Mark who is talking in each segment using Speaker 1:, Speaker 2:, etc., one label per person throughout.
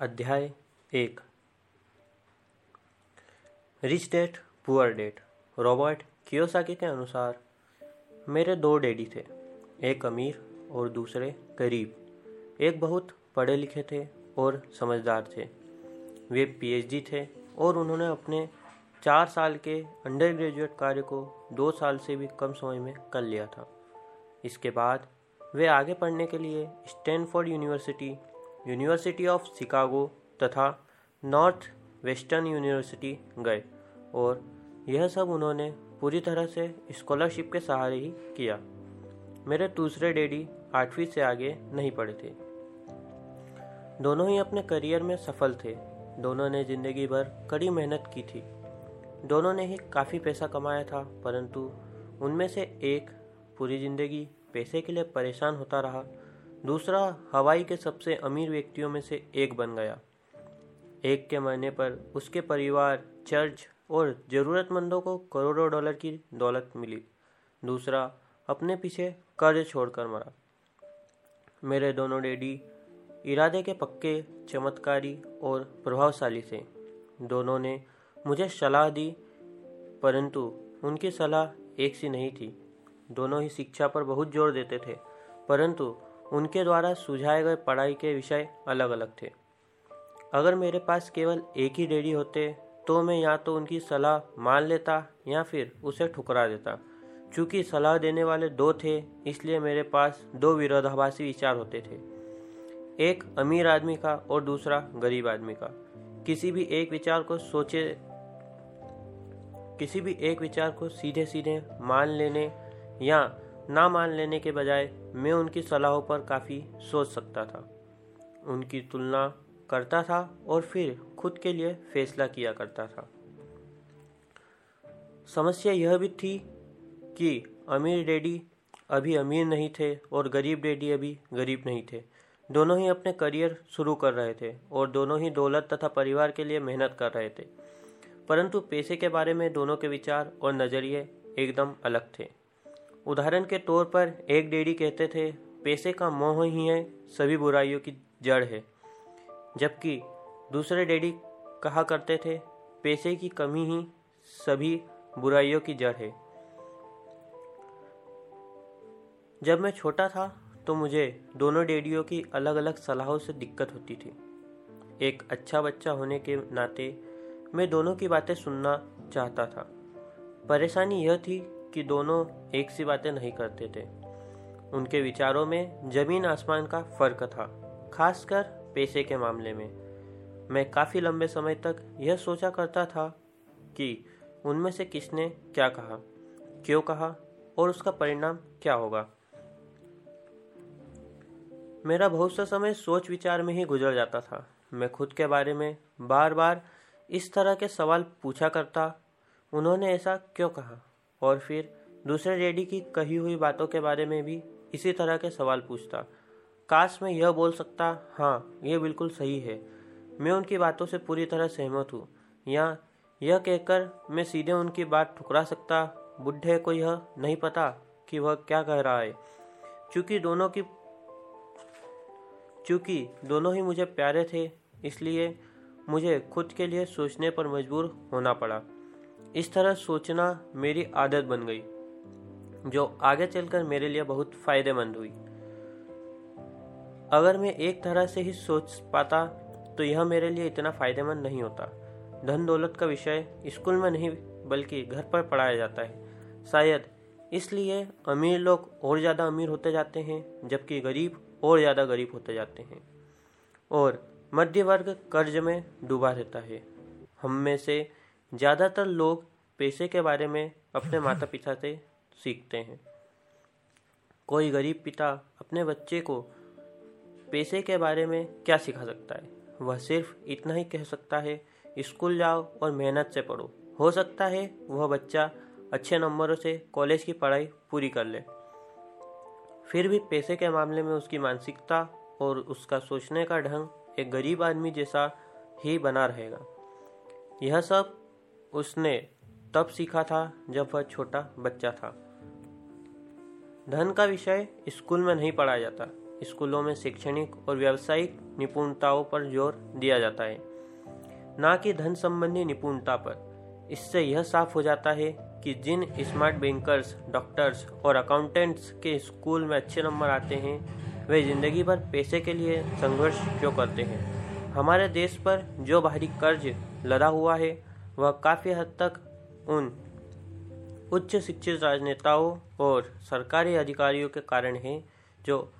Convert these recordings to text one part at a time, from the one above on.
Speaker 1: अध्याय एक। Rich dad poor dad Robert Kiyosaki के अनुसार, मेरे दो डैडी थे, एक अमीर और दूसरे गरीब। एक बहुत पढ़े लिखे थे और समझदार थे। वे पीएचडी थे और उन्होंने अपने चार साल के अंडर ग्रेजुएट कार्य को दो साल से भी कम समय में कर लिया था। इसके बाद वे आगे पढ़ने के लिए Stanford University University of Chicago तथा नॉर्थ वेस्टर्न यूनिवर्सिटी गए और यह सब उन्होंने पूरी तरह से स्कॉलरशिप के सहारे ही किया। मेरे दूसरे डैडी आठवीं से आगे नहीं पढ़े थे। दोनों ही अपने करियर में सफल थे। दोनों ने ज़िंदगी भर कड़ी मेहनत की थी। दोनों ने ही काफ़ी पैसा कमाया था, परंतु उनमें से एक पूरी ज़िंदगी पैसे के लिए परेशान होता रहा दूसरा, हवाई के सबसे अमीर व्यक्तियों में से एक बन गया। एक के मरने पर उसके परिवार, चर्च और ज़रूरतमंदों को करोड़ों डॉलर की दौलत मिली। दूसरा, अपने पीछे कर्ज छोड़कर मरा। मेरे दोनों डैडी इरादे के पक्के, चमत्कारी और प्रभावशाली थे। दोनों ने मुझे सलाह दी, परंतु उनकी सलाह एक सी नहीं थी। दोनों ही शिक्षा पर बहुत ज़ोर देते थे, परंतु उनके द्वारा सुझाए गए पढ़ाई के विषय अलग अलग थे। अगर मेरे पास केवल एक ही डैडी होते तो मैं या तो उनकी सलाह मान लेता या फिर उसे ठुकरा देता। चूँकि सलाह देने वाले दो थे, इसलिए मेरे पास दो विरोधाभासी विचार होते थे। एक अमीर आदमी का और दूसरा गरीब आदमी का। किसी भी एक विचार को सोचे, किसी भी एक विचार को सीधे सीधे मान लेने या ना मान लेने के बजाय मैं उनकी सलाहों पर काफ़ी सोच सकता था। उनकी तुलना करता था और फिर खुद के लिए फैसला किया करता था। समस्या यह भी थी कि अमीर डैडी अभी अमीर नहीं थे और गरीब डैडी अभी गरीब नहीं थे। दोनों ही अपने करियर शुरू कर रहे थे और दोनों ही दौलत तथा परिवार के लिए मेहनत कर रहे थे। परंतु पैसे के बारे में दोनों के विचार और नज़रिए एकदम अलग थे। उदाहरण के तौर पर एक डेडी कहते थे, पैसे का मोह ही है, सभी बुराइयों की जड़ है। जबकि दूसरे डेडी कहा करते थे, पैसे की कमी ही सभी बुराइयों की जड़ है। जब मैं छोटा था तो मुझे दोनों डेडियों की अलग अलग सलाहों से दिक्कत होती थी। एक अच्छा बच्चा होने के नाते मैं दोनों की बातें सुनना चाहता था। परेशानी यह थी कि दोनों एक सी बातें नहीं करते थे। उनके विचारों में ज़मीन आसमान का फ़र्क था, खासकर पैसे के मामले में। मैं काफ़ी लंबे समय तक यह सोचा करता था कि उनमें से किसने क्या कहा, क्यों कहा और उसका परिणाम क्या होगा। मेरा बहुत सा समय सोच विचार में ही गुजर जाता था। मैं खुद के बारे में बार बार इस तरह के सवाल पूछा करता, उन्होंने ऐसा क्यों कहा? और फिर दूसरे डैडी की कही हुई बातों के बारे में भी इसी तरह के सवाल पूछता। काश मैं यह बोल सकता हाँ यह बिल्कुल सही है। मैं उनकी बातों से पूरी तरह सहमत हूँ। या यह कहकर मैं सीधे उनकी बात ठुकरा सकता, बुढ़े को यह नहीं पता कि वह क्या कह रहा है। क्योंकि दोनों की क्योंकि दोनों ही मुझे प्यारे थे, इसलिए मुझे खुद के लिए सोचने पर मजबूर होना पड़ा। इस तरह सोचना मेरी आदत बन गई, जो आगे चलकर मेरे लिए बहुत फ़ायदेमंद हुई। अगर मैं एक तरह से ही सोच पाता तो यह मेरे लिए इतना फ़ायदेमंद नहीं होता। धन दौलत का विषय स्कूल में नहीं, बल्कि घर पर पढ़ाया जाता है। शायद इसलिए अमीर लोग और ज़्यादा अमीर होते जाते हैं, जबकि गरीब और ज़्यादा गरीब होते जाते हैं। और मध्य वर्ग कर्ज में डूबा रहता है। हम में से ज़्यादातर लोग पैसे के बारे में अपने माता पिता से सीखते हैं। कोई गरीब पिता अपने बच्चे को पैसे के बारे में क्या सिखा सकता है? वह सिर्फ़ इतना ही कह सकता है, स्कूल जाओ और मेहनत से पढ़ो। हो सकता है वह बच्चा अच्छे नंबरों से कॉलेज की पढ़ाई पूरी कर ले। फिर भी पैसे के मामले में उसकी मानसिकता और उसका सोचने का ढंग एक गरीब आदमी जैसा ही बना रहेगा। यह सब उसने तब सीखा था जब वह छोटा बच्चा था। धन का विषय स्कूल में नहीं पढ़ाया जाता। स्कूलों में शैक्षणिक और व्यावसायिक निपुणताओं पर ज़ोर दिया जाता है। न कि धन संबंधी निपुणता पर। इससे यह साफ़ हो जाता है कि जिन स्मार्ट बैंकर्स डॉक्टर्स और अकाउंटेंट्स के स्कूल में अच्छे नंबर आते हैं, वे ज़िंदगी भर पैसे के लिए संघर्ष क्यों करते हैं? हमारे देश पर जो बाहरी कर्ज लदा हुआ है वह काफ़ी हद तक उन उच्च शिक्षित राजनेताओं और सरकारी अधिकारियों के कारण है जो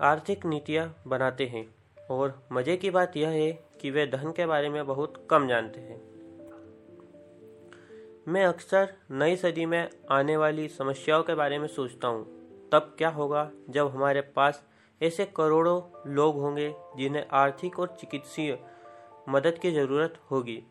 Speaker 1: आर्थिक नीतियाँ बनाते हैं। और मज़े की बात यह है कि वे धन के बारे में बहुत कम जानते हैं। मैं अक्सर नई सदी में आने वाली समस्याओं के बारे में सोचता हूँ। तब क्या होगा जब हमारे पास ऐसे करोड़ों लोग होंगे जिन्हें आर्थिक और चिकित्सीय मदद की ज़रूरत होगी?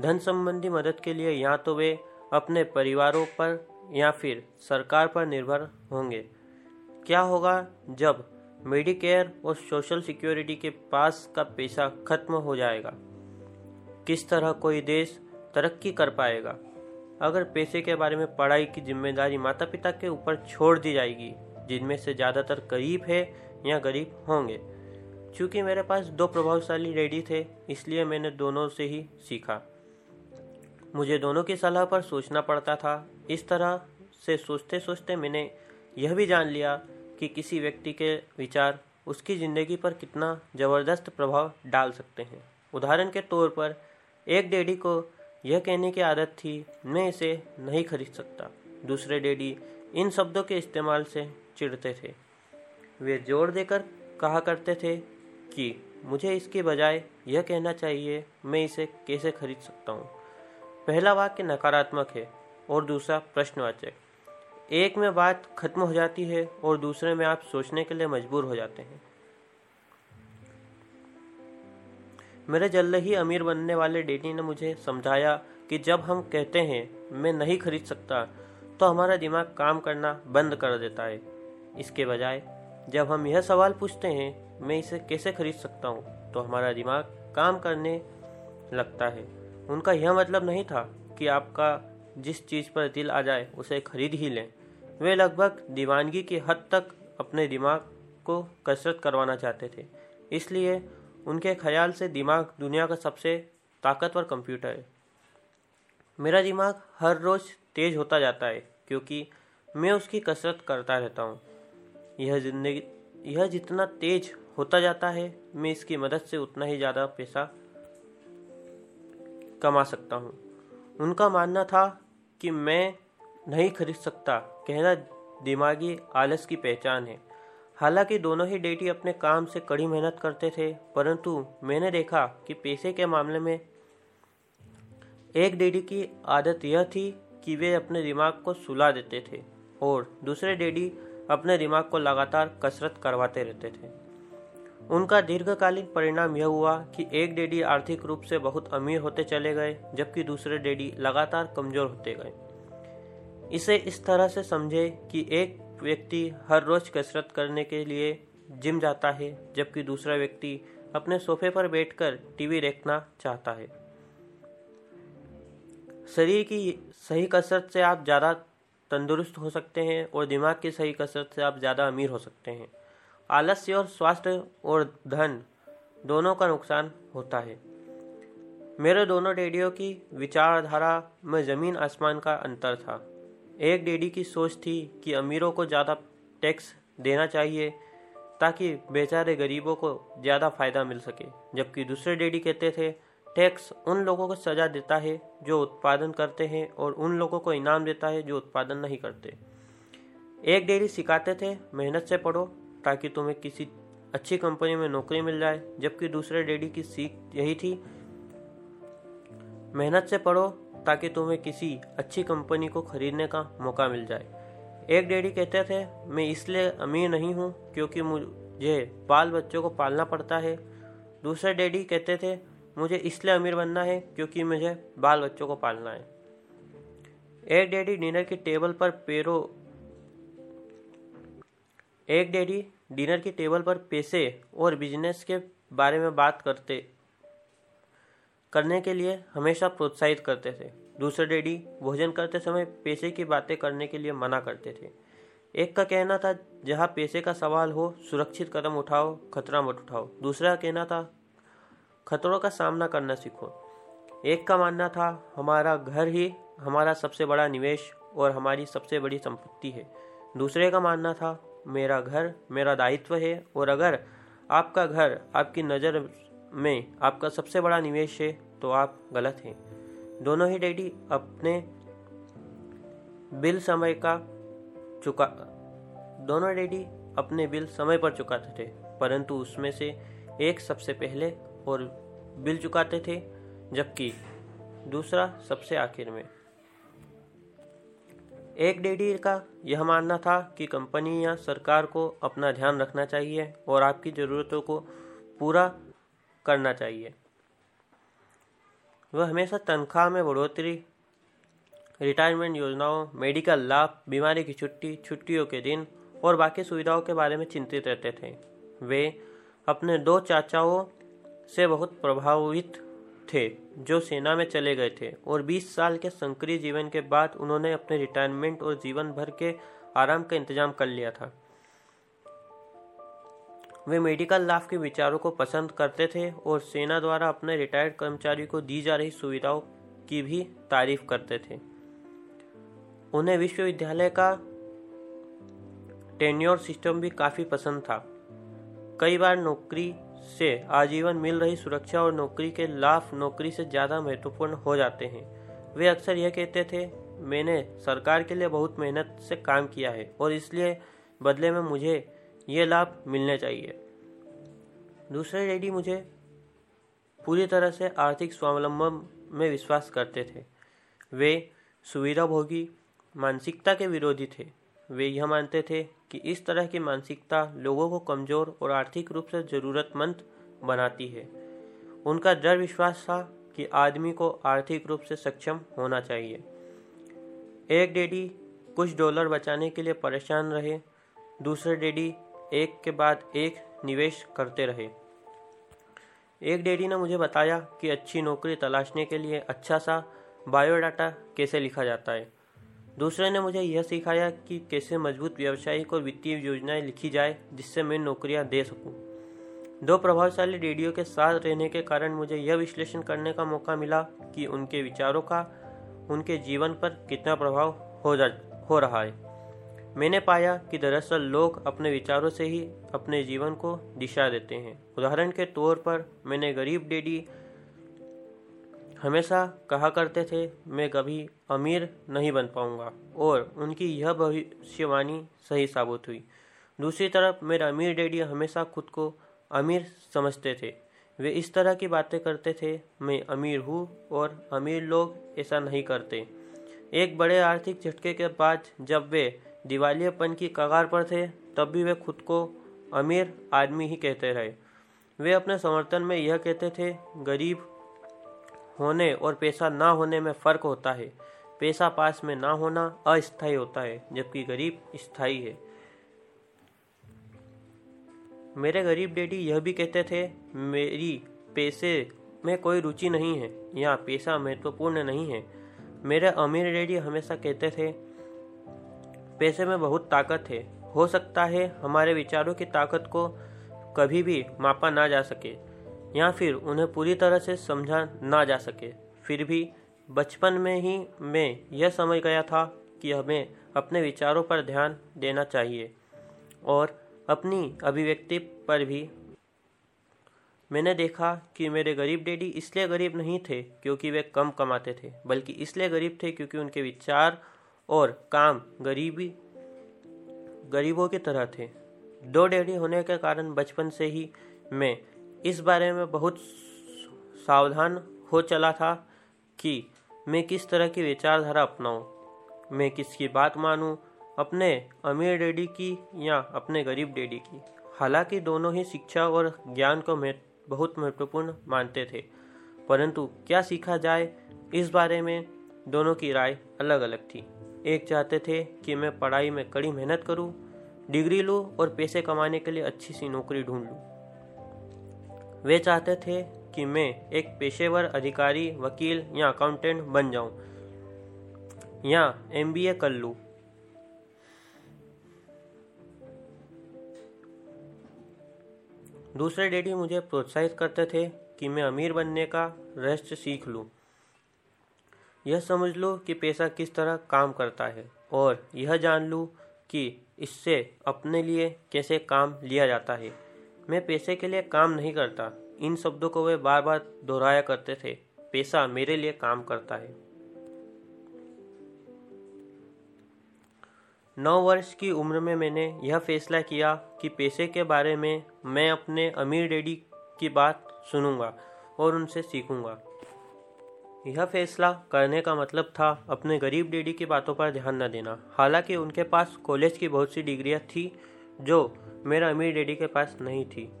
Speaker 1: धन संबंधी मदद के लिए या तो वे अपने परिवारों पर या फिर सरकार पर निर्भर होंगे। क्या होगा जब मेडिकेयर और सोशल सिक्योरिटी के पास का पैसा खत्म हो जाएगा? किस तरह कोई देश तरक्की कर पाएगा? अगर पैसे के बारे में पढ़ाई की ज़िम्मेदारी माता पिता के ऊपर छोड़ दी जाएगी, जिनमें से ज़्यादातर गरीब है या गरीब होंगे? चूँकि मेरे पास दो प्रभावशाली रेडी थे, इसलिए मैंने दोनों से ही सीखा। मुझे दोनों की सलाह पर सोचना पड़ता था। इस तरह से सोचते सोचते मैंने यह भी जान लिया कि किसी व्यक्ति के विचार उसकी ज़िंदगी पर कितना ज़बरदस्त प्रभाव डाल सकते हैं। उदाहरण के तौर पर, एक डैडी को यह कहने की आदत थी, मैं इसे नहीं खरीद सकता। दूसरे डैडी इन शब्दों के इस्तेमाल से चिढ़ते थे। वे ज़ोर देकर कहा करते थे कि, मुझे इसके बजाय यह कहना चाहिए, मैं इसे कैसे खरीद सकता हूँ? पहला वाक्य नकारात्मक है और दूसरा प्रश्नवाचक। एक में बात खत्म हो जाती है और दूसरे में आप सोचने के लिए मजबूर हो जाते हैं। मेरे जल्द ही अमीर बनने वाले डैडी ने मुझे समझाया कि जब हम कहते हैं, मैं नहीं खरीद सकता तो हमारा दिमाग काम करना बंद कर देता है। इसके बजाय, जब हम यह सवाल पूछते हैं, मैं इसे कैसे खरीद सकता हूँ? तो हमारा दिमाग काम करने लगता है। उनका यह मतलब नहीं था कि आपका जिस चीज़ पर दिल आ जाए, उसे खरीद ही लें। वे लगभग दीवानगी की हद तक अपने दिमाग को कसरत करवाना चाहते थे। इसलिए उनके ख्याल से दिमाग दुनिया का सबसे ताकतवर कंप्यूटर है। मेरा दिमाग हर रोज़ तेज होता जाता है, क्योंकि मैं उसकी कसरत करता रहता हूँ। यह ज़िंदगी, यह जितना तेज होता जाता है, मैं इसकी मदद से उतना ही ज़्यादा पैसा कमा सकता हूँ। उनका मानना था कि मैं नहीं खरीद सकता। कहना दिमागी आलस की पहचान है। हालाँकि दोनों ही डेटी अपने काम से कड़ी मेहनत करते थे, परंतु मैंने देखा कि पैसे के मामले में एक डेडी की आदत यह थी कि वे अपने दिमाग को सुला देते थे और दूसरे डेडी अपने दिमाग को लगातार कसरत करवाते रहते थे। उनका दीर्घकालीन परिणाम यह हुआ कि एक डेडी आर्थिक रूप से बहुत अमीर होते चले गए, जबकि दूसरे डेडी लगातार कमज़ोर होते गए। इसे इस तरह से समझे कि एक व्यक्ति हर रोज कसरत करने के लिए जिम जाता है, जबकि दूसरा व्यक्ति अपने सोफे पर बैठकर टीवी देखना चाहता है। शरीर की सही कसरत से आप ज़्यादा तंदुरुस्त हो सकते हैं और दिमाग की सही कसरत से आप ज़्यादा अमीर हो सकते हैं। आलस्य और स्वास्थ्य और धन दोनों का नुकसान होता है। मेरे दोनों डैडियों की विचारधारा में ज़मीन आसमान का अंतर था। एक डैडी की सोच थी कि अमीरों को ज़्यादा टैक्स देना चाहिए ताकि बेचारे गरीबों को ज़्यादा फ़ायदा मिल सके। जबकि दूसरे डैडी कहते थे, टैक्स उन लोगों को सज़ा देता है जो उत्पादन करते हैं और उन लोगों को इनाम देता है जो उत्पादन नहीं करते। एक डेडी सिखाते थे, मेहनत से पढ़ो ताकि तुम्हें किसी अच्छी कंपनी में नौकरी मिल जाए, जबकि दूसरे डैडी की सीख यही थी। मेहनत से पढ़ो, ताकि तुम्हें किसी अच्छी कंपनी को खरीदने का मौका मिल जाए। एक डैडी कहते थे, मैं इसलिए अमीर नहीं हूँ, क्योंकि मुझे बाल बच्चों को पालना पड़ता है। दूसरे डैडी कहते थे, मुझे इसलिए अमीर बनना है, क्योंकि मुझे बाल बच्चों को पालना है। एक डैडी डिनर की टेबल पर पैरों एक डैडी डिनर की टेबल पर पैसे और बिज़नेस के बारे में बात करते, करने के लिए हमेशा प्रोत्साहित करते थे। दूसरे डैडी भोजन करते समय पैसे की बातें करने के लिए मना करते थे। एक का कहना था, जहाँ पैसे का सवाल हो, सुरक्षित कदम उठाओ, खतरा मत उठाओ। दूसरा कहना था, खतरों का सामना करना सीखो। एक का मानना था, हमारा घर ही हमारा सबसे बड़ा निवेश और हमारी सबसे बड़ी संपत्ति है। दूसरे का मानना था मेरा घर मेरा दायित्व है और अगर आपका घर आपकी नज़र में आपका सबसे बड़ा निवेश है तो आप गलत हैं। दोनों ही डैडी अपने बिल समय का चुका दोनों डैडी अपने बिल समय पर चुकाते थे, परंतु उसमें से एक सबसे पहले और बिल चुकाते थे, जबकि दूसरा सबसे आखिर में। एक डेडी का यह मानना था कि कंपनी या सरकार को अपना ध्यान रखना चाहिए और आपकी ज़रूरतों को पूरा करना चाहिए। वह हमेशा तनख्वाह में बढ़ोतरी, रिटायरमेंट योजनाओं, मेडिकल लाभ, बीमारी की छुट्टी, छुट्टियों के दिन और बाकी सुविधाओं के बारे में चिंतित रहते थे। वे अपने दो चाचाओं से बहुत प्रभावित थे, जो सेना में चले गए थे, और 20 साल के संक्रिय जीवन के बाद उन्होंने अपने रिटायरमेंट और जीवन भर के आराम का इंतज़ाम कर लिया था। वे मेडिकल लाभ के विचारों को पसंद करते थे और सेना द्वारा अपने रिटायर्ड कर्मचारी को दी जा रही सुविधाओं की भी तारीफ़ करते थे। उन्हें विश्वविद्यालय का टेन्योर सिस्टम भी काफ़ी पसंद था। कई बार नौकरी से आजीवन मिल रही सुरक्षा और नौकरी के लाभ नौकरी से ज़्यादा महत्वपूर्ण हो जाते हैं। वे अक्सर यह कहते थे, मैंने सरकार के लिए बहुत मेहनत से काम किया है और इसलिए बदले में मुझे ये लाभ मिलने चाहिए। दूसरे लेडी मुझे पूरी तरह से आर्थिक स्वावलंबन में विश्वास करते थे। वे सुविधा भोगी मानसिकता के विरोधी थे। वे यह मानते थे कि इस तरह की मानसिकता लोगों को कमज़ोर और आर्थिक रूप से ज़रूरतमंद बनाती है। उनका दृढ़ विश्वास था कि आदमी को आर्थिक रूप से सक्षम होना चाहिए। एक डेडी कुछ डॉलर बचाने के लिए परेशान रहे, दूसरे डेडी एक के बाद एक निवेश करते रहे। एक डेडी ने मुझे बताया कि अच्छी नौकरी तलाशने के लिए अच्छा सा बायोडाटा कैसे लिखा जाता है। दूसरे ने मुझे यह सिखाया कि कैसे मज़बूत व्यावसायिक और वित्तीय योजनाएँ लिखी जाए, जिससे मैं नौकरियाँ दे सकूँ। दो प्रभावशाली रेडियो के साथ रहने के कारण मुझे यह विश्लेषण करने का मौका मिला कि उनके विचारों का, उनके जीवन पर कितना प्रभाव हो जा, हो रहा है मैंने पाया कि दरअसल लोग अपने विचारों से ही अपने जीवन को दिशा देते हैं उदाहरण के तौर पर, मैंने गरीब डेडी हमेशा कहा करते थे, मैं कभी अमीर नहीं बन पाऊँगा। और उनकी यह भविष्यवाणी सही साबित हुई। दूसरी तरफ़, मेरे अमीर डैडी हमेशा खुद को अमीर समझते थे। वे इस तरह की बातें करते थे, मैं अमीर हूँ और अमीर लोग ऐसा नहीं करते। एक बड़े आर्थिक झटके के बाद जब वे दिवालियापन की कगार पर थे, तब भी वे खुद को अमीर आदमी ही कहते रहे। वे अपने समर्थन में यह कहते थे, गरीब होने और पैसा ना होने में फ़र्क होता है। पैसा पास में ना होना अस्थायी होता है, जबकि गरीब स्थायी है। मेरे गरीब डैडी यह भी कहते थे, मेरी पैसे में कोई रुचि नहीं है, या पैसा महत्वपूर्ण नहीं है। मेरे अमीर डैडी हमेशा कहते थे, पैसे में बहुत ताकत है। हो सकता है हमारे विचारों की ताकत को कभी भी मापा ना जा सके। या फिर उन्हें पूरी तरह से समझा ना जा सके। फिर भी, बचपन में ही मैं यह समझ गया था कि हमें अपने विचारों पर ध्यान देना चाहिए और अपनी अभिव्यक्ति पर भी। मैंने देखा कि मेरे गरीब डैडी इसलिए गरीब नहीं थे क्योंकि वे कम कमाते थे, बल्कि इसलिए गरीब थे क्योंकि उनके विचार और काम गरीबी, गरीबों की तरह थे। दो डैडी होने के कारण बचपन से ही मैं इस बारे में बहुत सावधान हो चला था कि मैं किस तरह की विचारधारा अपनाऊं। मैं किसकी बात मानूं अपने अमीर डैडी की या अपने गरीब डैडी की। हालाँकि दोनों ही शिक्षा और ज्ञान को मैं बहुत महत्वपूर्ण मानते थे परंतु क्या सीखा जाए इस बारे में दोनों की राय अलग अलग थी। एक चाहते थे कि मैं पढ़ाई में कड़ी मेहनत करूँ, डिग्री लूँ और पैसे कमाने के लिए अच्छी सी नौकरी ढूंढ लूँ। वे चाहते थे कि मैं एक पेशेवर अधिकारी, वकील या अकाउंटेंट बन जाऊँ, या एमबीए कर लूँ। दूसरे डैडी मुझे प्रोत्साहित करते थे कि मैं अमीर बनने का रहस्य सीख लूँ। यह समझ लो कि पैसा किस तरह काम करता है और यह जान लूँ कि इससे अपने लिए कैसे काम लिया जाता है मैं पैसे के लिए काम नहीं करता। इन शब्दों को वे बार बार दोहराया करते थे। पैसा मेरे लिए काम करता है। नौ वर्ष की उम्र में मैंने यह फैसला किया कि पैसे के बारे में मैं अपने अमीर डैडी की बात सुनूँगा और उनसे सीखूँगा। यह फैसला करने का मतलब था अपने गरीब डैडी की बातों पर ध्यान न देना। हालाँकि उनके पास कॉलेज की बहुत सी डिग्रियाँ थी जो मेरा अमीर डैडी के पास नहीं थी।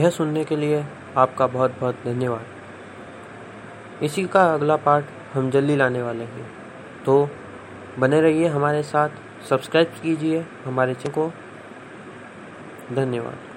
Speaker 1: यह सुनने के लिए आपका बहुत बहुत धन्यवाद। इसी का अगला पार्ट हम जल्दी लाने वाले हैं। तो बने रहिए हमारे साथ, सब्सक्राइब कीजिए हमारे चैनल को। धन्यवाद।